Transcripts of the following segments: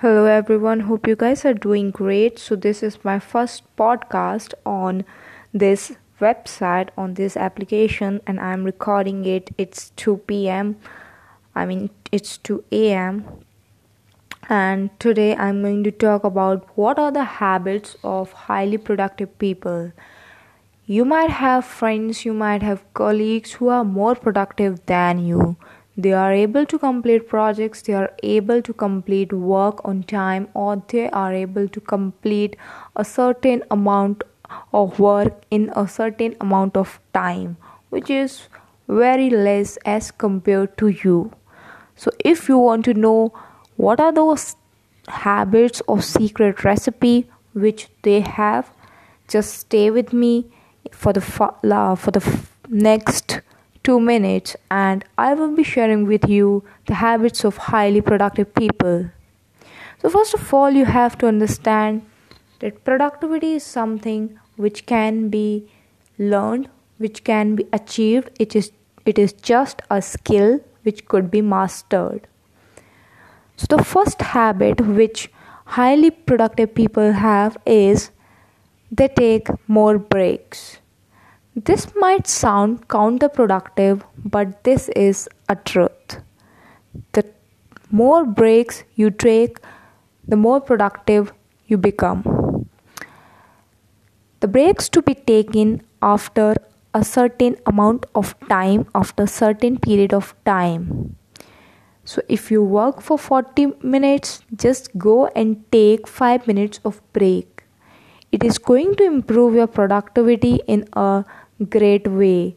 Hello, everyone. Hope you guys are doing great. So, this is my first podcast on this website, on this application, and I'm recording it. It's 2 p.m. I mean, it's 2 a.m. And today I'm going to talk about what are the habits of highly productive people. You might have friends, you might have colleagues who are more productive than you they are able to complete projects they are able to complete work on time or they are able to complete a certain amount of work in a certain amount of time which is very less as compared to you. So if you want to know what are those habits or secret recipe which they have just stay with me for the for the next two minutes and I will be sharing with you the habits of highly productive people. So, first of all, you have to understand that productivity is something which can be learned, which can be achieved. It is, it is just a skill which could be mastered. So, the first habit which highly productive people have is they take more breaks. This might sound counterproductive, but this is a truth. The more breaks you take, the more productive you become. The breaks to be taken after a certain amount of time, after a certain period of time. So, if you work for 40 minutes, just go and take 5 minutes of break. It is going to improve your productivity in a great way.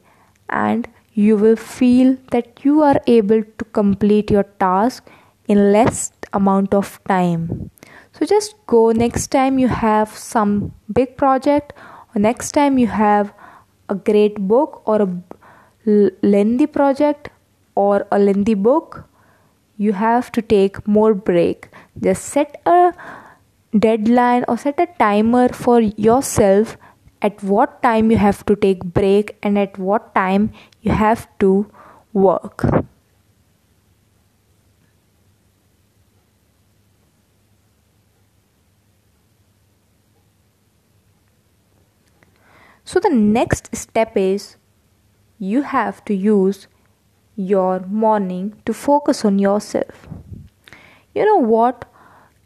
And you will feel that you are able to complete your task in less amount of time. So just go next time you have some big project or next time you have a great book or a lengthy project or a lengthy book you have to take more break. Just set a deadline or set a timer for yourself at what time you have to take break and at what time you have to work. So the next step is you have to use your morning to focus on yourself. You know what?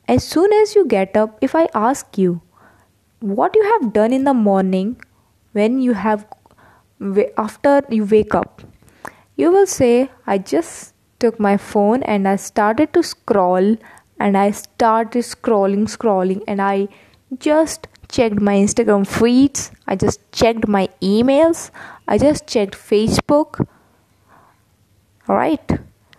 As soon as you get up if i ask you what you have done in the morning when you have after you wake up you will say i just took my phone and i started to scroll and i started scrolling scrolling and i just checked my instagram feeds. I just checked my emails. I just checked facebook. All right?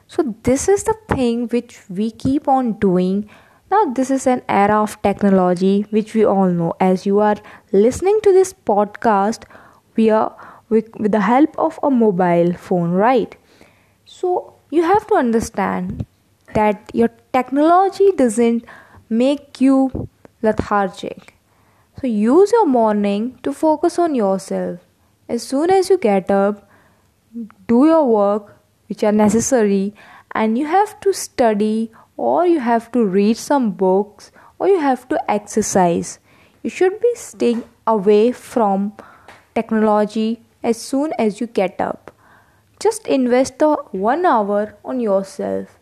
So this is the thing which we keep on doing now, this is an era of technology which we all know. As you are listening to this podcast, we are with, with the help of a mobile phone, right? So, you have to understand that your technology doesn't make you lethargic. So, use your morning to focus on yourself. As soon as you get up, do your work which are necessary, and you have to study or you have to read some books or you have to exercise. You should be staying away from technology as soon as you get up. Just invest the one hour on yourself.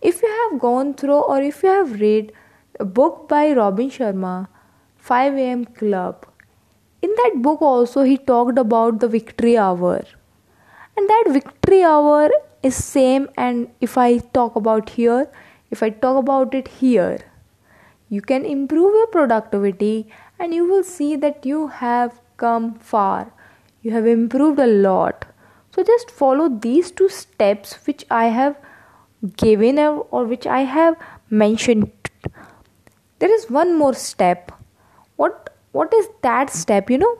If you have gone through or if you have read a book by Robin Sharma, 5 am Club, in that book also he talked about the victory hour. And that victory hour is same and if i talk about here if i talk about it here you can improve your productivity and you will see that you have come far. You have improved a lot. So just follow these two steps which i have given or which i have mentioned. There is one more step. What what is that step? You know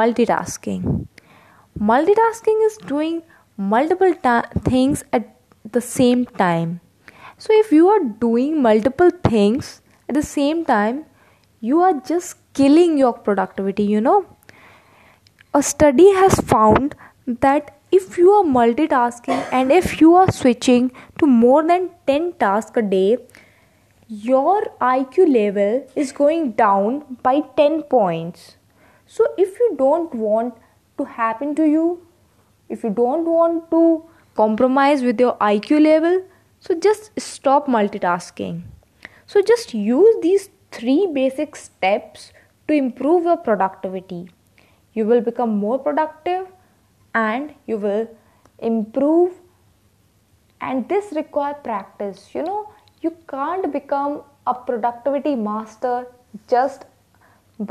multitasking. Multitasking is doing multiple ta- things at the same time. So, if you are doing multiple things at the same time, you are just killing your productivity, you know. A study has found that if you are multitasking and if you are switching to more than 10 tasks a day, your IQ level is going down by 10 points. So, if you don't want to happen to you, if you don't want to compromise with your IQ level, so just stop multitasking. So, just use these three basic steps to improve your productivity. You will become more productive and you will improve and this require practice you know you can't become a productivity master just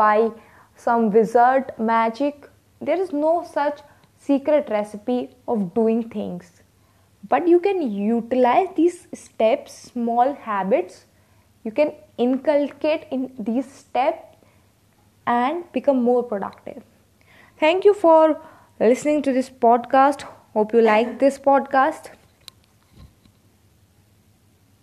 by some wizard magic there is no such secret recipe of doing things. But you can utilize these steps small habits. You can inculcate in these steps and become more productive. Thank you for listening to this podcast. Hope you like this podcast